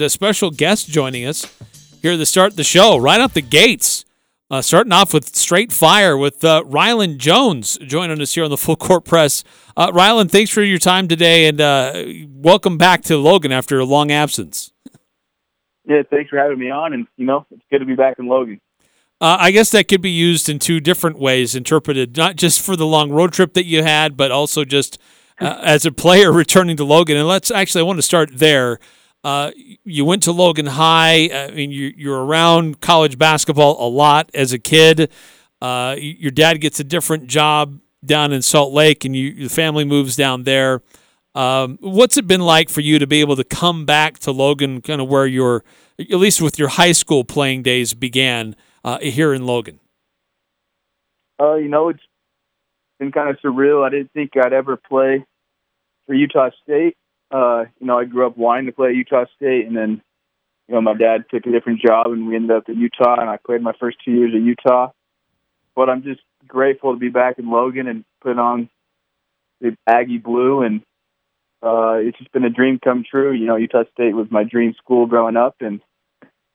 a special guest joining us here to start the show, right out the gates. Uh, starting off with straight fire with uh, Rylan Jones joining us here on the Full Court Press. Uh, Rylan, thanks for your time today and uh, welcome back to Logan after a long absence. Yeah, thanks for having me on, and you know it's good to be back in Logan. Uh, I guess that could be used in two different ways, interpreted not just for the long road trip that you had, but also just uh, as a player returning to Logan. And let's actually, I want to start there. Uh, you went to Logan High. I mean, you, you're around college basketball a lot as a kid. Uh, your dad gets a different job down in Salt Lake, and you, your family moves down there. Um, what's it been like for you to be able to come back to Logan, kind of where your, at least with your high school playing days began uh, here in Logan? Uh, you know, it's been kind of surreal. I didn't think I'd ever play for Utah State uh, you know, I grew up wanting to play at Utah State, and then, you know, my dad took a different job, and we ended up at Utah, and I played my first two years at Utah. But I'm just grateful to be back in Logan and put on the Aggie blue, and uh, it's just been a dream come true. You know, Utah State was my dream school growing up, and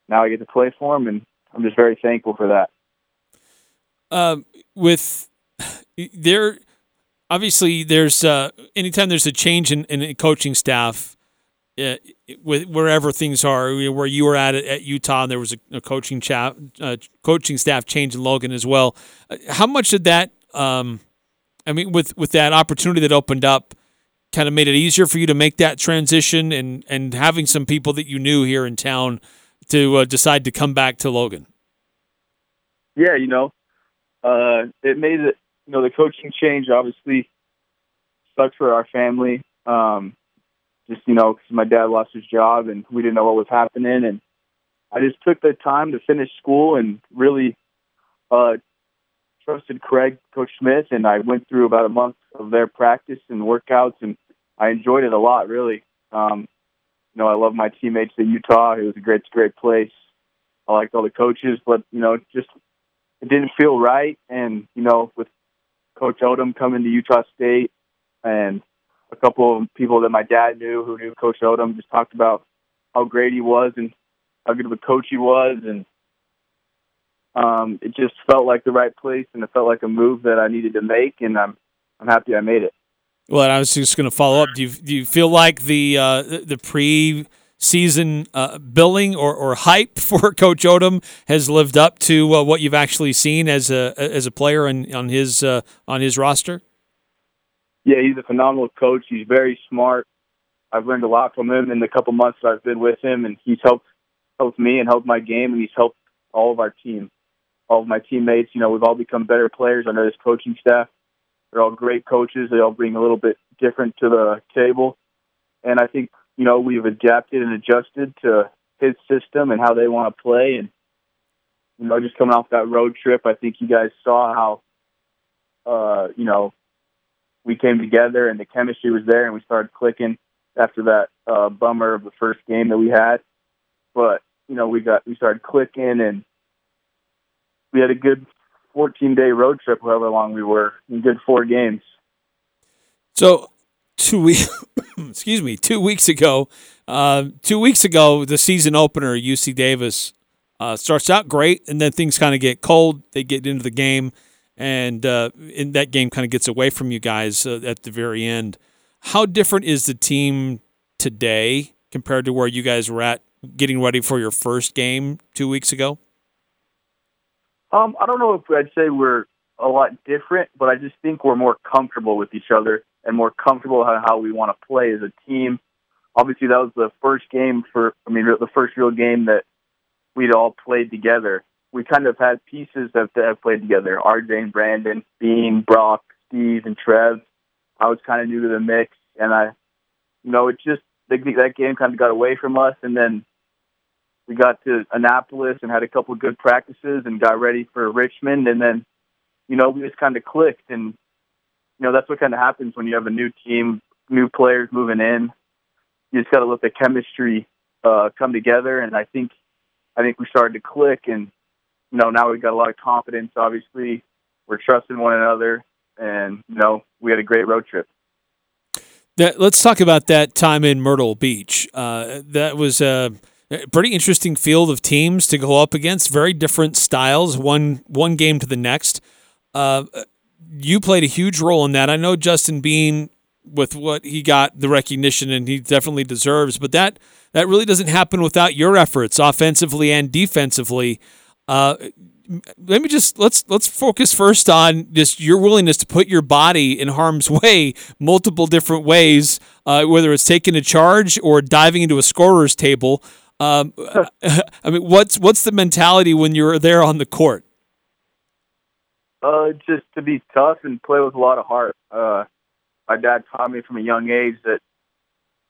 now I get to play for them, and I'm just very thankful for that. Um, with there obviously there's uh, anytime there's a change in, in coaching staff uh, with wherever things are where you were at at Utah and there was a, a coaching chat uh, coaching staff change in Logan as well uh, how much did that um, I mean with with that opportunity that opened up kind of made it easier for you to make that transition and and having some people that you knew here in town to uh, decide to come back to Logan? Yeah you know uh, it made it you know, the coaching change obviously sucked for our family. Um, just, you know, because my dad lost his job and we didn't know what was happening. And I just took the time to finish school and really uh, trusted Craig, Coach Smith, and I went through about a month of their practice and workouts, and I enjoyed it a lot, really. Um, you know, I love my teammates at Utah. It was a great, great place. I liked all the coaches, but you know, just it didn't feel right. And you know, with Coach Odom coming to Utah State, and a couple of people that my dad knew who knew Coach Odom just talked about how great he was and how good of a coach he was, and um, it just felt like the right place, and it felt like a move that I needed to make, and I'm I'm happy I made it. Well, I was just going to follow up. Do you do you feel like the uh, the pre season uh, billing or, or hype for Coach Odom has lived up to uh, what you've actually seen as a as a player on on his uh, on his roster? Yeah, he's a phenomenal coach. He's very smart. I've learned a lot from him in the couple months that I've been with him, and he's helped helped me and helped my game, and he's helped all of our team, all of my teammates. You know, we've all become better players under this coaching staff. They're all great coaches. They all bring a little bit different to the table, and I think you know, we've adapted and adjusted to his system and how they want to play. And, you know, just coming off that road trip, I think you guys saw how, uh, you know, we came together and the chemistry was there and we started clicking after that uh, bummer of the first game that we had. But, you know, we got, we started clicking and we had a good 14 day road trip, however long we were, in good four games. So two weeks, excuse me, two weeks ago. Uh, two weeks ago, the season opener, UC Davis, uh, starts out great, and then things kind of get cold. They get into the game, and uh, in that game kind of gets away from you guys uh, at the very end. How different is the team today compared to where you guys were at getting ready for your first game two weeks ago? Um, I don't know if I'd say we're a lot different, but I just think we're more comfortable with each other and more comfortable how, we want to play as a team. Obviously, that was the first game for, I mean, the first real game that we'd all played together. We kind of had pieces that, have played together. RJ and Brandon, Bean, Brock, Steve, and Trev. I was kind of new to the mix, and I, you know, it just that game kind of got away from us, and then we got to Annapolis and had a couple of good practices and got ready for Richmond, and then, you know, we just kind of clicked, and you know, that's what kind of happens when you have a new team, new players moving in. You just got to let the chemistry uh, come together, and I think, I think we started to click, and you know, now we've got a lot of confidence. Obviously, we're trusting one another, and you know, we had a great road trip. That, let's talk about that time in Myrtle Beach. Uh, that was a pretty interesting field of teams to go up against. Very different styles, one one game to the next. Uh, you played a huge role in that. I know Justin Bean, with what he got, the recognition, and he definitely deserves. But that that really doesn't happen without your efforts, offensively and defensively. Uh, let me just let's let's focus first on just your willingness to put your body in harm's way multiple different ways, uh, whether it's taking a charge or diving into a scorer's table. Um, I mean, what's what's the mentality when you're there on the court? Uh, just to be tough and play with a lot of heart. Uh, my dad taught me from a young age that,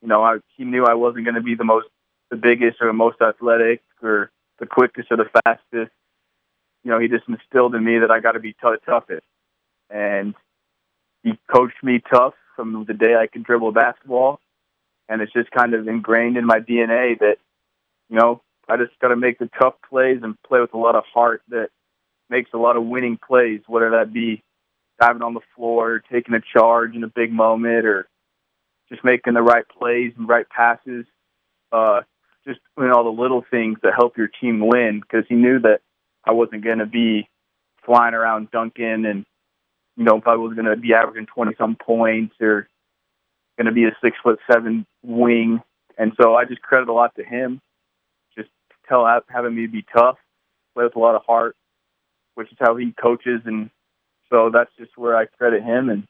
you know, I, he knew I wasn't going to be the most, the biggest or the most athletic or the quickest or the fastest you know, he just instilled in me that I got to be t- toughest. And he coached me tough from the day I could dribble basketball. And it's just kind of ingrained in my DNA that, you know, I just got to make the tough plays and play with a lot of heart that makes a lot of winning plays, whether that be diving on the floor, taking a charge in a big moment, or just making the right plays and right passes. Uh, just doing all the little things that help your team win because he knew that I wasn't going to be flying around dunking and, you know, I was going to be averaging 20 some points or going to be a six foot seven wing. And so I just credit a lot to him, just tell having me be tough, play with a lot of heart, which is how he coaches. And so that's just where I credit him and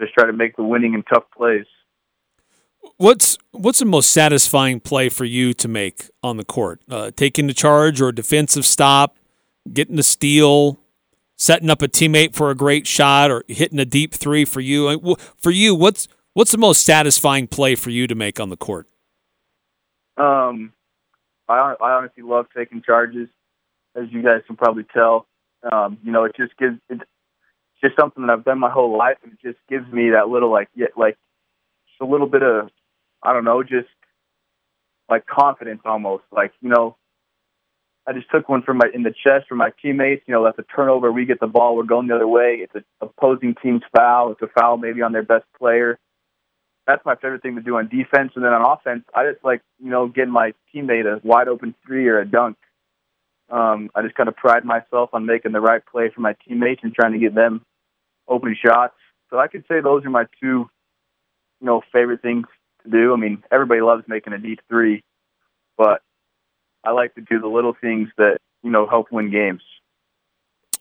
just try to make the winning and tough plays. What's what's the most satisfying play for you to make on the court? Uh, taking the charge or a defensive stop, getting the steal, setting up a teammate for a great shot, or hitting a deep three for you. For you, what's what's the most satisfying play for you to make on the court? Um, I I honestly love taking charges, as you guys can probably tell. Um, you know, it just gives it's just something that I've done my whole life, and it just gives me that little like yeah, like a little bit of, I don't know, just like confidence almost. Like, you know, I just took one from my in the chest from my teammates. You know, that's a turnover. We get the ball. We're going the other way. It's an opposing team's foul. It's a foul maybe on their best player. That's my favorite thing to do on defense. And then on offense, I just like you know getting my teammate a wide open three or a dunk. Um, I just kind of pride myself on making the right play for my teammates and trying to get them open shots. So I could say those are my two you know, favorite things to do. I mean, everybody loves making a deep three, but I like to do the little things that, you know, help win games.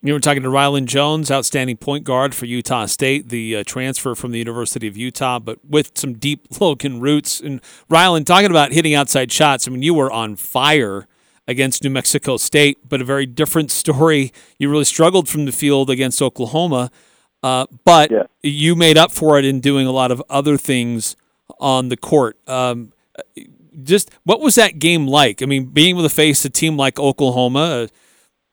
You were talking to Rylan Jones, outstanding point guard for Utah State, the uh, transfer from the University of Utah, but with some deep Logan roots. And Rylan, talking about hitting outside shots, I mean, you were on fire against New Mexico State, but a very different story. You really struggled from the field against Oklahoma. Uh, but yeah. you made up for it in doing a lot of other things on the court. Um, just what was that game like? I mean, being able to face a team like Oklahoma, a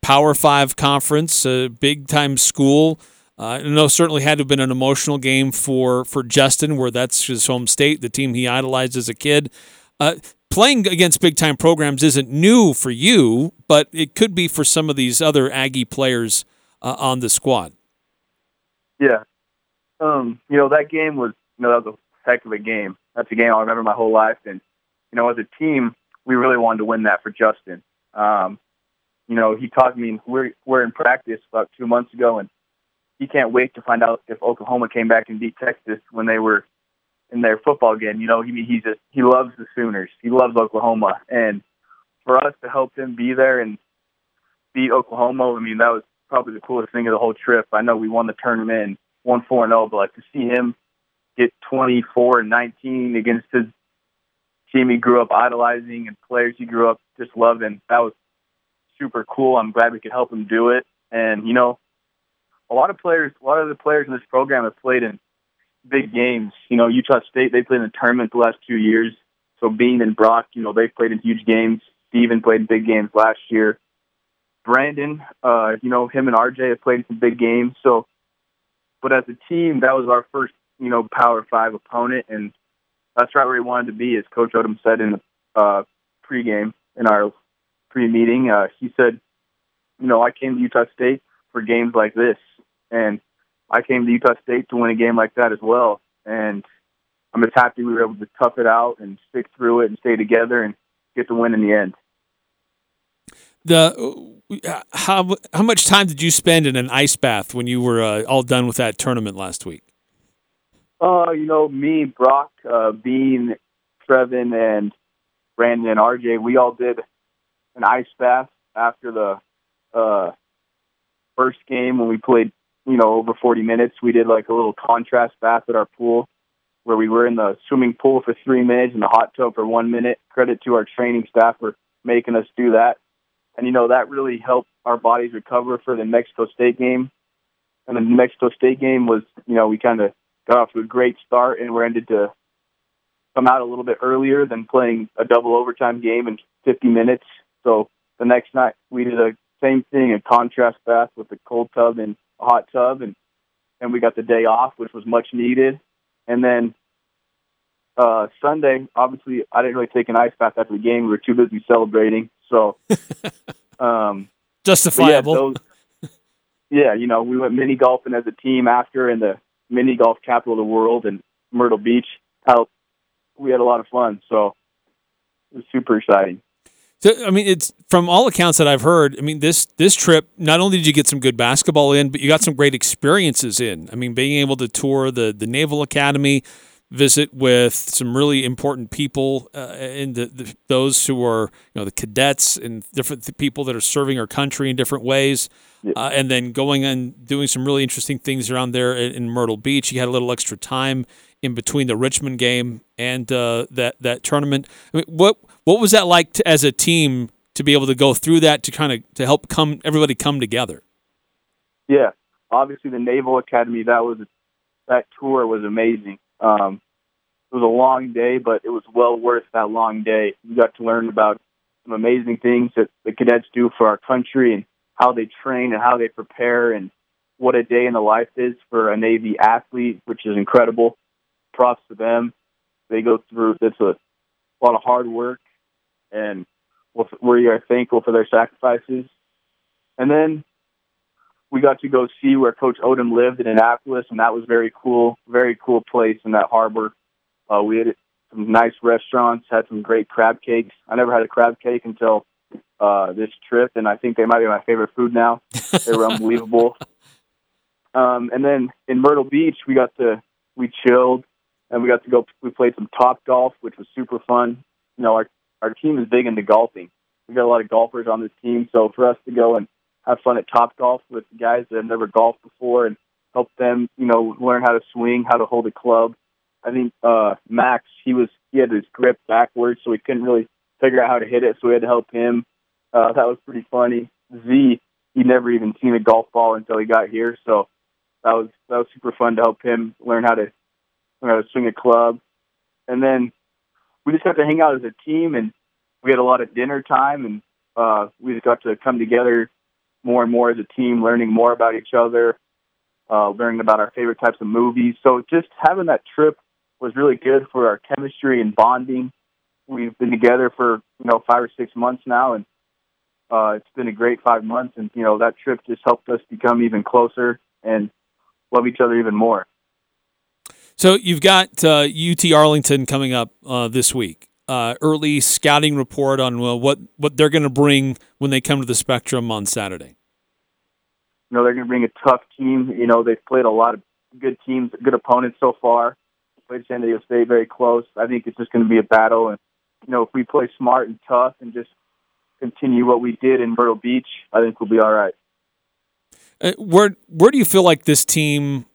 Power Five conference, a big time school. Uh, I know certainly had to have been an emotional game for for Justin, where that's his home state, the team he idolized as a kid. Uh, playing against big time programs isn't new for you, but it could be for some of these other Aggie players uh, on the squad. Yeah. Um, you know, that game was, you know, that was a heck of a game. That's a game I'll remember my whole life. And, you know, as a team, we really wanted to win that for Justin. Um, you know, he talked me, we're, we're in practice about two months ago, and he can't wait to find out if Oklahoma came back and beat Texas when they were in their football game. You know, he he just he loves the Sooners. He loves Oklahoma, and for us to help him be there and beat Oklahoma, I mean that was probably the coolest thing of the whole trip. I know we won the tournament won four and zero, oh, but like to see him get twenty four and nineteen against his team he grew up idolizing and players he grew up just loving, that was super cool. I'm glad we could help him do it. And you know, a lot of players, a lot of the players in this program have played in big games. You know, Utah State they played in the tournament the last two years. So Bean and Brock, you know, they've played in huge games. Steven played in big games last year. Brandon, uh, you know, him and RJ have played some big games. So, but as a team, that was our first, you know, Power Five opponent, and that's right where we wanted to be. As Coach Odom said in the uh, pregame in our pre-meeting, uh, he said, you know, I came to Utah State for games like this, and I came to Utah State to win a game like that as well. And I'm just happy we were able to tough it out and stick through it and stay together and get the win in the end. The how how much time did you spend in an ice bath when you were uh, all done with that tournament last week? Uh, you know, me, Brock, uh, Bean, Trevin, and Brandon and RJ, we all did an ice bath after the uh, first game when we played, you know, over 40 minutes. We did like a little contrast bath at our pool where we were in the swimming pool for three minutes and the hot tub for one minute. Credit to our training staff for making us do that. And, you know, that really helped our bodies recover for the Mexico State game. And the Mexico State game was, you know, we kind of got off to a great start and we're ended to come out a little bit earlier than playing a double overtime game in 50 minutes. So the next night we did the same thing, a contrast bath with a cold tub and a hot tub, and and we got the day off, which was much needed. And then uh, Sunday, obviously, I didn't really take an ice bath after the game. We were too busy celebrating. So, um, justifiable. Yeah, those, yeah, you know, we went mini golfing as a team after in the mini golf capital of the world in Myrtle Beach. How we had a lot of fun. So it was super exciting. I mean, it's from all accounts that I've heard. I mean, this this trip not only did you get some good basketball in, but you got some great experiences in. I mean, being able to tour the the Naval Academy, visit with some really important people uh, and the, the, those who are you know the cadets and different people that are serving our country in different ways uh, and then going and doing some really interesting things around there in, in, Myrtle Beach. You had a little extra time in between the Richmond game and uh, that that tournament. I mean, what what was that like to, as a team to be able to go through that to kind of to help come everybody come together? Yeah, obviously the Naval Academy that was that tour was amazing. Um, it was a long day, but it was well worth that long day. We got to learn about some amazing things that the cadets do for our country and how they train and how they prepare and what a day in the life is for a Navy athlete, which is incredible. Props to them. They go through it's a lot of hard work, and we are thankful for their sacrifices. And then we got to go see where Coach Odom lived in Annapolis, and that was very cool. Very cool place in that harbor. Uh, we had some nice restaurants, had some great crab cakes. I never had a crab cake until uh, this trip, and I think they might be my favorite food now. They were unbelievable. Um, and then in Myrtle Beach, we got to we chilled, and we got to go. We played some top golf, which was super fun. You know, our our team is big into golfing. We got a lot of golfers on this team, so for us to go and have fun at Top Golf with guys that have never golfed before and help them, you know, learn how to swing, how to hold a club. I think uh Max, he was he had his grip backwards, so he couldn't really figure out how to hit it, so we had to help him. Uh, that was pretty funny. Z, he never even seen a golf ball until he got here, so that was that was super fun to help him learn how to learn how to swing a club. And then we just got to hang out as a team, and we had a lot of dinner time, and uh, we just got to come together more and more as a team, learning more about each other, uh, learning about our favorite types of movies. So just having that trip was really good for our chemistry and bonding we've been together for you know five or six months now, and uh, it's been a great five months. And you know that trip just helped us become even closer and love each other even more. So you've got uh, UT Arlington coming up uh, this week. Uh, early scouting report on what what they're going to bring when they come to the Spectrum on Saturday. You know they're going to bring a tough team. You know they've played a lot of good teams, good opponents so far. Played San Diego State very close. I think it's just going to be a battle, and you know, if we play smart and tough and just continue what we did in Myrtle Beach, I think we'll be all right. Uh, where where do you feel like this team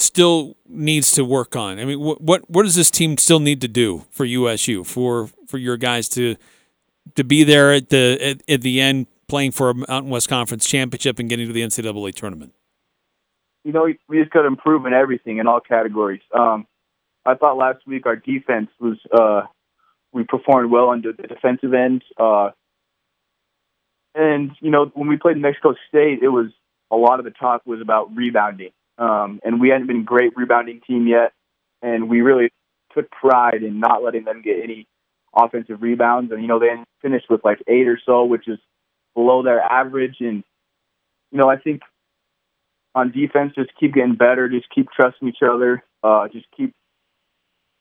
still needs to work on? I mean, what what does this team still need to do for USU for for your guys to to be there at the at, at the end playing for a Mountain West Conference championship and getting to the NCAA tournament? You know, we just got to improve in everything in all categories. Um, I thought last week our defense was uh, we performed well on the defensive end. Uh, and you know, when we played Mexico State, it was a lot of the talk was about rebounding, um, and we hadn't been a great rebounding team yet, and we really took pride in not letting them get any offensive rebounds. And you know, they finished with like eight or so, which is below their average. And you know, I think on defense, just keep getting better, just keep trusting each other, uh, just keep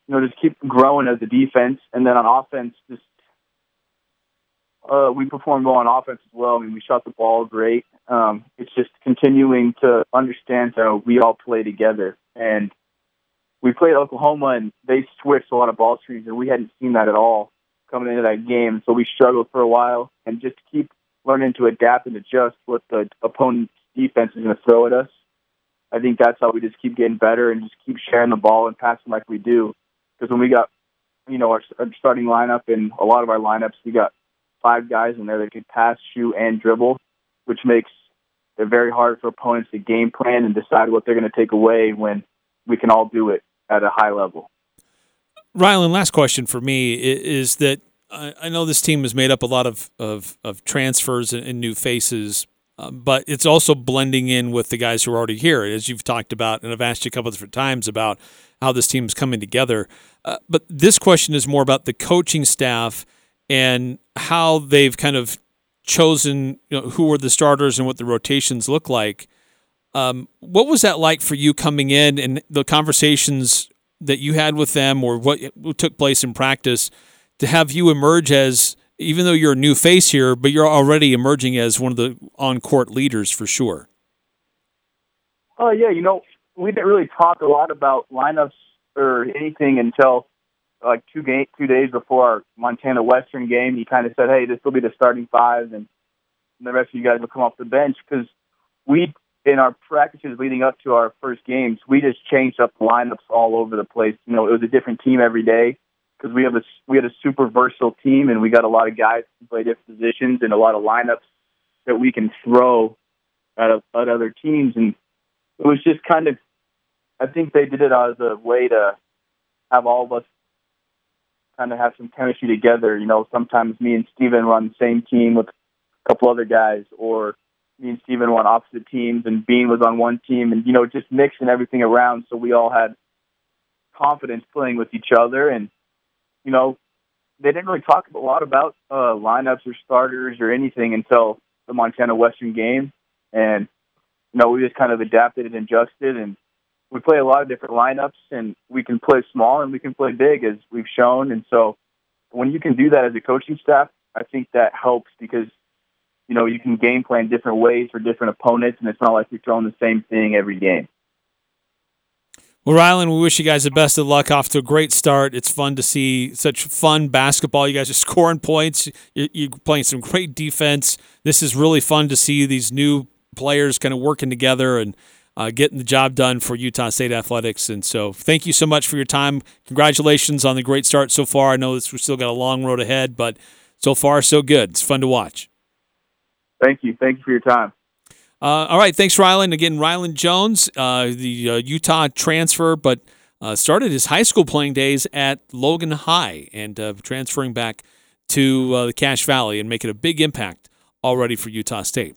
you know, just keep growing as a defense, and then on offense, just uh, we performed well on offense as well. I mean, we shot the ball great. Um, it's just continuing to understand how we all play together. And we played Oklahoma, and they switched a lot of ball screens, and we hadn't seen that at all coming into that game. So we struggled for a while, and just keep learning to adapt and adjust what the opponent's defense is going to throw at us. I think that's how we just keep getting better and just keep sharing the ball and passing like we do. Because when we got, you know, our, our starting lineup and a lot of our lineups, we got five guys in there that can pass, shoot, and dribble, which makes it very hard for opponents to game plan and decide what they're going to take away when we can all do it at a high level. Rylan, last question for me is that I know this team has made up a lot of, of, of transfers and new faces, um, but it's also blending in with the guys who are already here, as you've talked about, and I've asked you a couple different times about how this team is coming together. Uh, but this question is more about the coaching staff and how they've kind of chosen you know, who are the starters and what the rotations look like. Um, what was that like for you coming in and the conversations that you had with them, or what, what took place in practice? to have you emerge as even though you're a new face here, but you're already emerging as one of the on court leaders for sure. Oh uh, yeah, you know we didn't really talk a lot about lineups or anything until like two game two days before our Montana Western game. He kind of said, "Hey, this will be the starting five, and the rest of you guys will come off the bench." Because we in our practices leading up to our first games, we just changed up lineups all over the place. You know, it was a different team every day because we have a we had a super versatile team and we got a lot of guys who play different positions and a lot of lineups that we can throw at, a, at other teams and it was just kind of I think they did it as a way to have all of us kind of have some chemistry together. You know, sometimes me and Steven run the same team with a couple other guys, or me and Steven run opposite teams, and Bean was on one team, and you know, just mixing everything around so we all had confidence playing with each other and you know, they didn't really talk a lot about uh, lineups or starters or anything until the Montana Western game, and you know we just kind of adapted and adjusted, and we play a lot of different lineups, and we can play small and we can play big as we've shown, and so when you can do that as a coaching staff, I think that helps because you know you can game plan different ways for different opponents, and it's not like you're throwing the same thing every game. Well, Rylan, we wish you guys the best of luck. Off to a great start. It's fun to see such fun basketball. You guys are scoring points. You're playing some great defense. This is really fun to see these new players kind of working together and uh, getting the job done for Utah State athletics. And so, thank you so much for your time. Congratulations on the great start so far. I know this, we've still got a long road ahead, but so far so good. It's fun to watch. Thank you. Thank you for your time. Uh, all right, thanks, Rylan. Again, Rylan Jones, uh, the uh, Utah transfer, but uh, started his high school playing days at Logan High and uh, transferring back to uh, the Cache Valley and making a big impact already for Utah State.